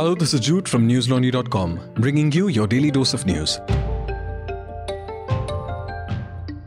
Hello, this is Jude from newslaundry.com, bringing you your daily dose of news.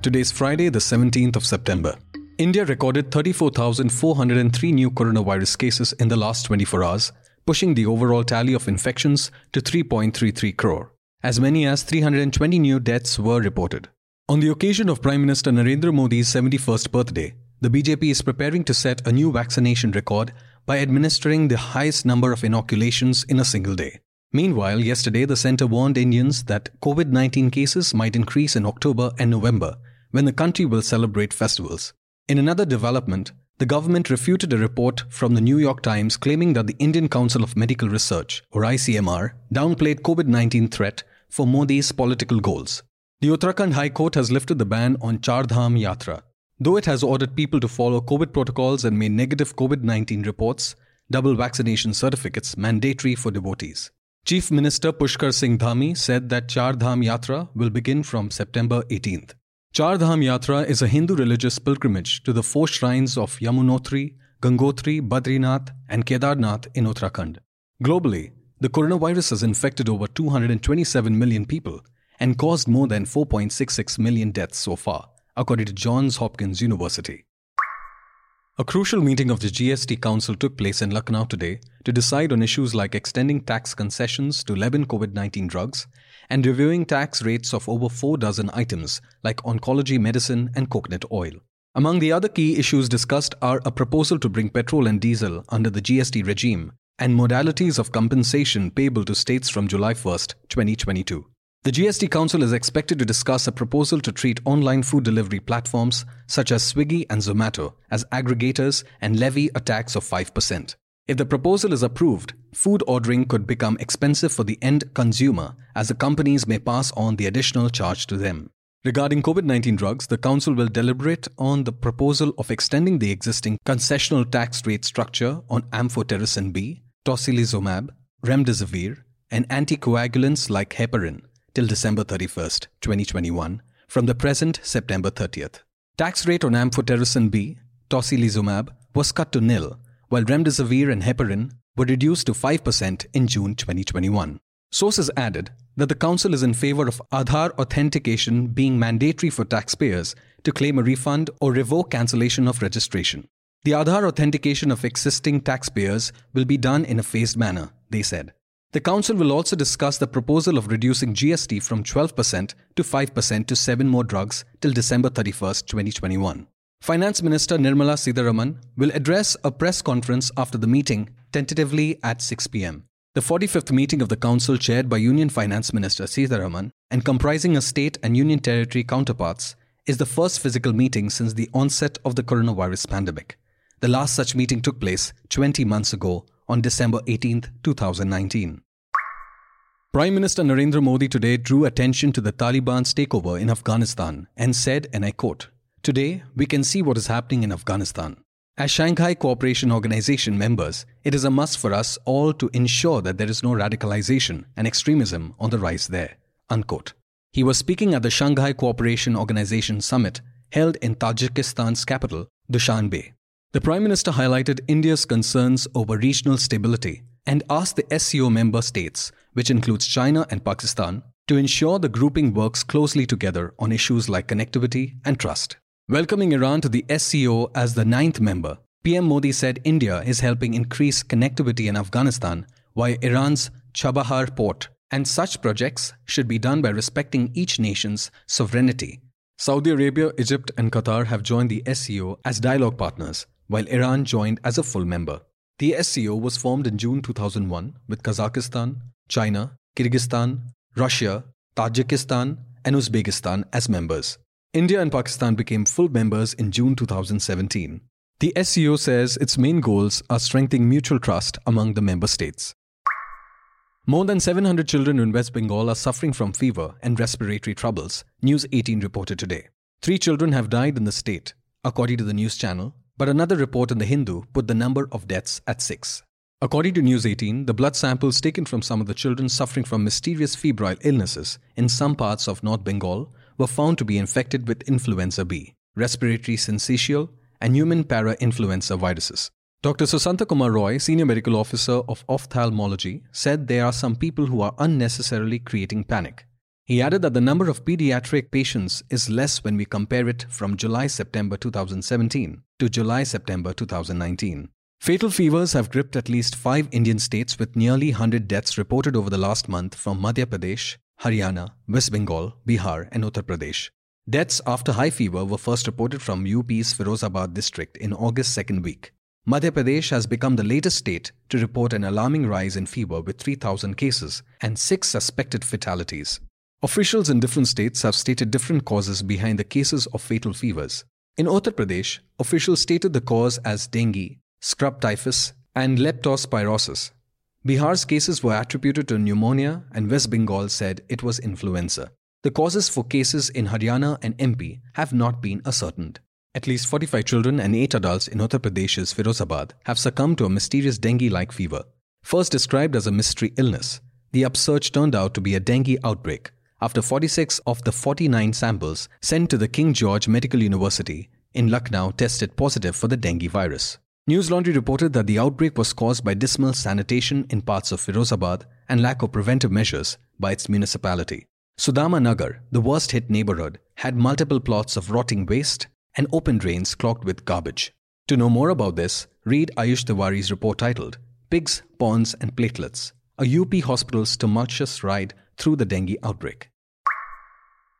Today's Friday, the 17th of September. India recorded 34,403 new coronavirus cases in the last 24 hours, pushing the overall tally of infections to 3.33 crore. As many as 320 new deaths were reported. On the occasion of Prime Minister Narendra Modi's 71st birthday, the BJP is preparing to set a new vaccination record by administering the highest number of inoculations in a single day. Meanwhile, yesterday the centre warned Indians that COVID 19 cases might increase in October and November when the country will celebrate festivals. In another development, the government refuted a report from the New York Times claiming that the Indian Council of Medical Research, or ICMR, downplayed COVID 19 threat for Modi's political goals. The Uttarakhand High Court has lifted the ban on Char Dham Yatra, Though it has ordered people to follow COVID protocols and made negative COVID 19 reports, double vaccination certificates mandatory for devotees. Chief Minister Pushkar Singh Dhami said that Char Dham Yatra will begin from September 18th. Char Dham Yatra is a Hindu religious pilgrimage to the four shrines of Yamunotri, Gangotri, Badrinath, and Kedarnath in Uttarakhand. Globally, the coronavirus has infected over 227 million people and caused more than 4.66 million deaths so far according to Johns Hopkins University. A crucial meeting of the GST Council took place in Lucknow today to decide on issues like extending tax concessions to 11 COVID 19 drugs and reviewing tax rates of over four dozen items like oncology medicine and coconut oil. Among the other key issues discussed are a proposal to bring petrol and diesel under the GST regime and modalities of compensation payable to states from July 1, 2022. The GST Council is expected to discuss a proposal to treat online food delivery platforms such as Swiggy and Zomato as aggregators and levy a tax of 5%. If the proposal is approved, food ordering could become expensive for the end consumer as the companies may pass on the additional charge to them. Regarding COVID 19 drugs, the Council will deliberate on the proposal of extending the existing concessional tax rate structure on amphotericin B, tocilizumab, remdesivir, and anticoagulants like heparin till December 31st, 2021, from the present September 30th. Tax rate on amphotericin B, tocilizumab, was cut to nil, while remdesivir and heparin were reduced to 5% in June 2021. Sources added that the Council is in favor of Aadhaar authentication being mandatory for taxpayers to claim a refund or revoke cancellation of registration. The Aadhaar authentication of existing taxpayers will be done in a phased manner, they said. The Council will also discuss the proposal of reducing GST from 12% to 5% to seven more drugs till December 31, 2021. Finance Minister Nirmala Sitharaman will address a press conference after the meeting, tentatively at 6 pm. The 45th meeting of the Council, chaired by Union Finance Minister Sitharaman and comprising a state and union territory counterparts, is the first physical meeting since the onset of the coronavirus pandemic. The last such meeting took place 20 months ago on December 18, 2019. Prime Minister Narendra Modi today drew attention to the Taliban's takeover in Afghanistan and said, and I quote, Today, we can see what is happening in Afghanistan. As Shanghai Cooperation Organization members, it is a must for us all to ensure that there is no radicalization and extremism on the rise there. Unquote. He was speaking at the Shanghai Cooperation Organization summit held in Tajikistan's capital, Dushanbe. The Prime Minister highlighted India's concerns over regional stability and asked the SCO member states, which includes China and Pakistan, to ensure the grouping works closely together on issues like connectivity and trust. Welcoming Iran to the SCO as the ninth member, PM Modi said India is helping increase connectivity in Afghanistan via Iran's Chabahar port, and such projects should be done by respecting each nation's sovereignty. Saudi Arabia, Egypt, and Qatar have joined the SCO as dialogue partners, while Iran joined as a full member. The SCO was formed in June 2001 with Kazakhstan, China, Kyrgyzstan, Russia, Tajikistan, and Uzbekistan as members. India and Pakistan became full members in June 2017. The SCO says its main goals are strengthening mutual trust among the member states. More than 700 children in West Bengal are suffering from fever and respiratory troubles, News 18 reported today. Three children have died in the state, according to the news channel, but another report in the Hindu put the number of deaths at six. According to News 18, the blood samples taken from some of the children suffering from mysterious febrile illnesses in some parts of North Bengal were found to be infected with influenza B, respiratory syncytial, and human para-influenza viruses. Dr. Susanta Kumar Roy, Senior Medical Officer of Ophthalmology, said there are some people who are unnecessarily creating panic. He added that the number of pediatric patients is less when we compare it from July September 2017 to July September 2019. Fatal fevers have gripped at least five Indian states with nearly 100 deaths reported over the last month from Madhya Pradesh, Haryana, West Bengal, Bihar, and Uttar Pradesh. Deaths after high fever were first reported from UP's Firozabad district in August second week. Madhya Pradesh has become the latest state to report an alarming rise in fever with 3,000 cases and six suspected fatalities. Officials in different states have stated different causes behind the cases of fatal fevers. In Uttar Pradesh, officials stated the cause as dengue, scrub typhus, and leptospirosis. Bihar's cases were attributed to pneumonia, and West Bengal said it was influenza. The causes for cases in Haryana and MP have not been ascertained. At least 45 children and 8 adults in Uttar Pradesh's Firozabad have succumbed to a mysterious dengue like fever. First described as a mystery illness, the upsurge turned out to be a dengue outbreak after 46 of the 49 samples sent to the King George Medical University in Lucknow tested positive for the dengue virus. News Laundry reported that the outbreak was caused by dismal sanitation in parts of Firozabad and lack of preventive measures by its municipality. Sudama Nagar, the worst hit neighborhood, had multiple plots of rotting waste and open drains clogged with garbage. To know more about this, read Ayush Tiwari's report titled Pigs, Ponds and Platelets A UP Hospital's Tumultuous Ride Through the Dengue Outbreak.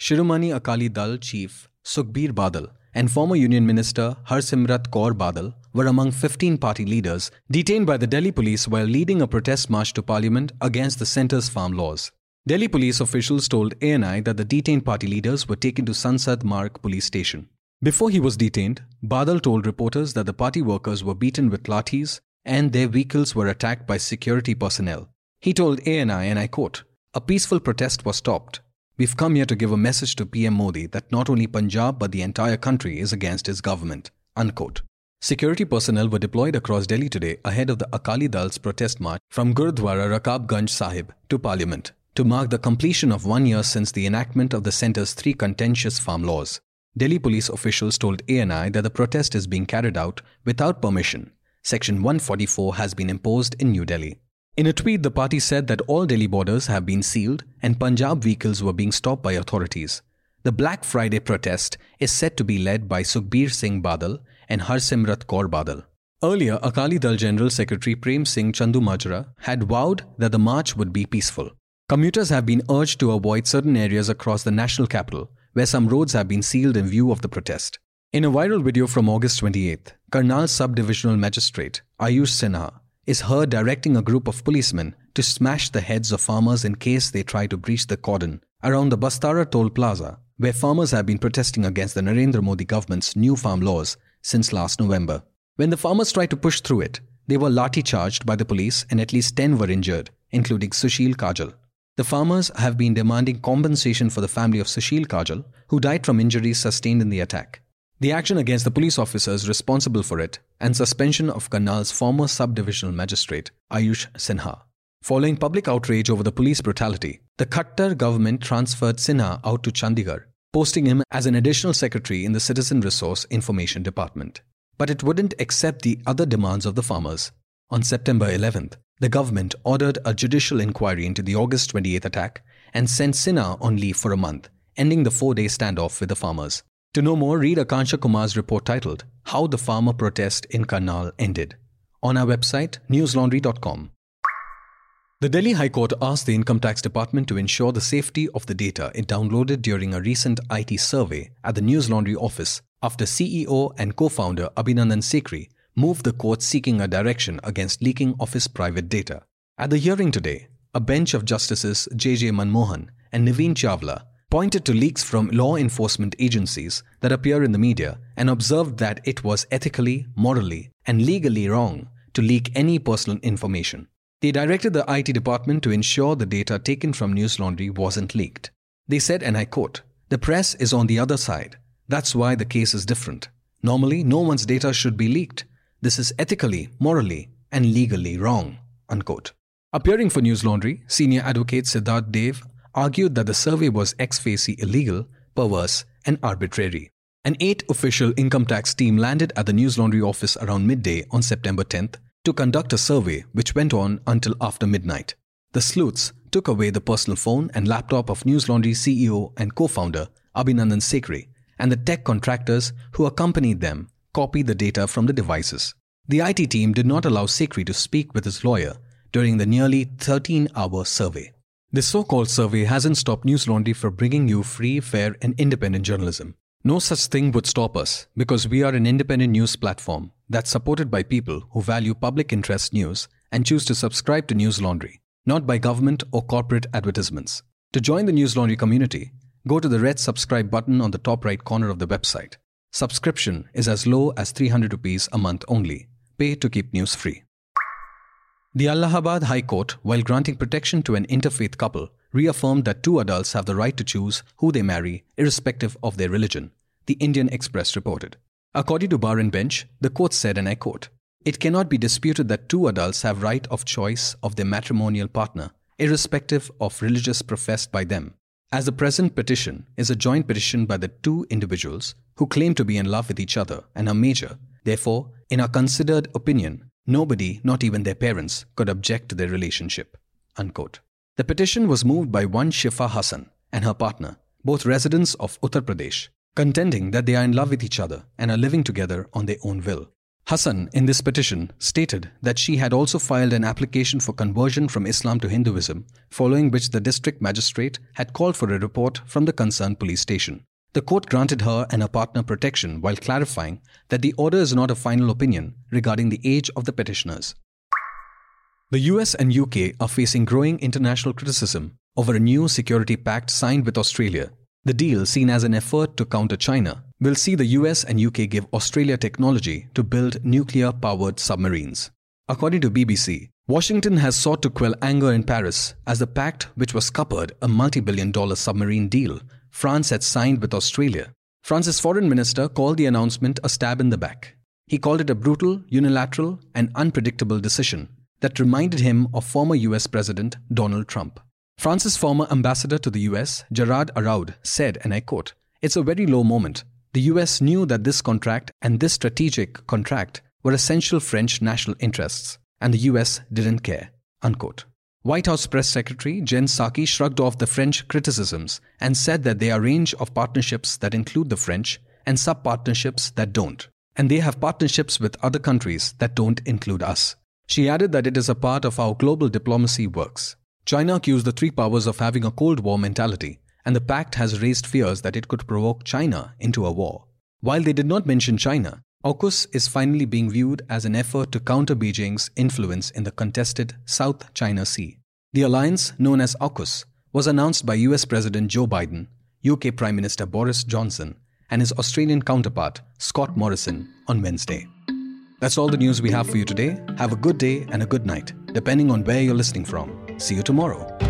Shiromani Akali Dal chief Sukhbir Badal and former Union Minister Harsimrat Kaur Badal were among 15 party leaders detained by the Delhi police while leading a protest march to parliament against the centre's farm laws. Delhi police officials told ANI that the detained party leaders were taken to Sansad Marg police station. Before he was detained, Badal told reporters that the party workers were beaten with lathis and their vehicles were attacked by security personnel. He told ANI, and I quote, A peaceful protest was stopped. We've come here to give a message to PM Modi that not only Punjab but the entire country is against his government. Unquote. Security personnel were deployed across Delhi today ahead of the Akali Dal's protest march from Gurudwara Rakabganj Sahib to Parliament to mark the completion of one year since the enactment of the centre's three contentious farm laws. Delhi police officials told ANI that the protest is being carried out without permission. Section 144 has been imposed in New Delhi. In a tweet, the party said that all Delhi borders have been sealed and Punjab vehicles were being stopped by authorities. The Black Friday protest is said to be led by Sukhbir Singh Badal and Harsimrat Kaur Badal. Earlier, Akali Dal General Secretary Prem Singh Chandu Majra had vowed that the march would be peaceful. Commuters have been urged to avoid certain areas across the national capital where some roads have been sealed in view of the protest. In a viral video from August 28th, Karnal Sub-Divisional Magistrate Ayush Sinha is heard directing a group of policemen to smash the heads of farmers in case they try to breach the cordon around the Bastara Toll Plaza, where farmers have been protesting against the Narendra Modi government's new farm laws since last November. When the farmers tried to push through it, they were lathi charged by the police and at least 10 were injured, including Sushil Kajal. The farmers have been demanding compensation for the family of Sushil Kajal, who died from injuries sustained in the attack. The action against the police officers responsible for it and suspension of Karnal's former sub-divisional magistrate, Ayush Sinha. Following public outrage over the police brutality, the Khattar government transferred Sinha out to Chandigarh, posting him as an additional secretary in the Citizen Resource Information Department. But it wouldn't accept the other demands of the farmers. On September 11th, the government ordered a judicial inquiry into the August 28th attack and sent Sinha on leave for a month, ending the four day standoff with the farmers. To know more, read Akansha Kumar's report titled How the Farmer Protest in Karnal Ended on our website newslaundry.com. The Delhi High Court asked the Income Tax Department to ensure the safety of the data it downloaded during a recent IT survey at the News Laundry office after CEO and co founder Abhinandan Sekhri moved the court seeking a direction against leaking of his private data. At the hearing today, a bench of Justices J.J. Manmohan and Naveen Chawla pointed to leaks from law enforcement agencies that appear in the media and observed that it was ethically, morally, and legally wrong to leak any personal information. They directed the IT department to ensure the data taken from News Laundry wasn't leaked. They said, and I quote, The press is on the other side. That's why the case is different. Normally, no one's data should be leaked. This is ethically, morally, and legally wrong. Unquote. Appearing for News Laundry, senior advocate Siddharth Dev argued that the survey was ex facie illegal, perverse, and arbitrary. An eight official income tax team landed at the News Laundry office around midday on September 10th to conduct a survey which went on until after midnight. The sleuths took away the personal phone and laptop of News Laundry CEO and co founder Abhinandan Sekhri, and the tech contractors who accompanied them copied the data from the devices. The IT team did not allow Sekhri to speak with his lawyer during the nearly 13 hour survey. This so called survey hasn't stopped News Laundry from bringing you free, fair, and independent journalism. No such thing would stop us because we are an independent news platform that's supported by people who value public interest news and choose to subscribe to News Laundry, not by government or corporate advertisements. To join the News Laundry community, go to the red subscribe button on the top right corner of the website. Subscription is as low as 300 rupees a month only. Pay to keep news free. The Allahabad High Court, while granting protection to an interfaith couple, reaffirmed that two adults have the right to choose who they marry, irrespective of their religion, the Indian Express reported. According to bar and bench, the court said, and I quote, It cannot be disputed that two adults have right of choice of their matrimonial partner, irrespective of religious professed by them. As the present petition is a joint petition by the two individuals who claim to be in love with each other and are major, therefore, in our considered opinion, nobody, not even their parents, could object to their relationship. Unquote. The petition was moved by one Shifa Hassan and her partner, both residents of Uttar Pradesh, contending that they are in love with each other and are living together on their own will. Hassan, in this petition, stated that she had also filed an application for conversion from Islam to Hinduism, following which the district magistrate had called for a report from the concerned police station. The court granted her and her partner protection while clarifying that the order is not a final opinion regarding the age of the petitioners. The US and UK are facing growing international criticism over a new security pact signed with Australia. The deal, seen as an effort to counter China, will see the US and UK give Australia technology to build nuclear powered submarines. According to BBC, Washington has sought to quell anger in Paris as the pact, which was scuppered a multi billion dollar submarine deal France had signed with Australia. France's foreign minister called the announcement a stab in the back. He called it a brutal, unilateral, and unpredictable decision that reminded him of former US President Donald Trump. France's former ambassador to the US, Gerard Araud, said, and I quote, It's a very low moment. The US knew that this contract and this strategic contract were essential French national interests, and the US didn't care. Unquote. White House Press Secretary Jen Psaki shrugged off the French criticisms and said that there are a range of partnerships that include the French and sub partnerships that don't. And they have partnerships with other countries that don't include us. She added that it is a part of how global diplomacy works. China accused the three powers of having a Cold War mentality, and the pact has raised fears that it could provoke China into a war. While they did not mention China, AUKUS is finally being viewed as an effort to counter Beijing's influence in the contested South China Sea. The alliance, known as AUKUS, was announced by US President Joe Biden, UK Prime Minister Boris Johnson, and his Australian counterpart, Scott Morrison, on Wednesday. That's all the news we have for you today. Have a good day and a good night, depending on where you're listening from. See you tomorrow.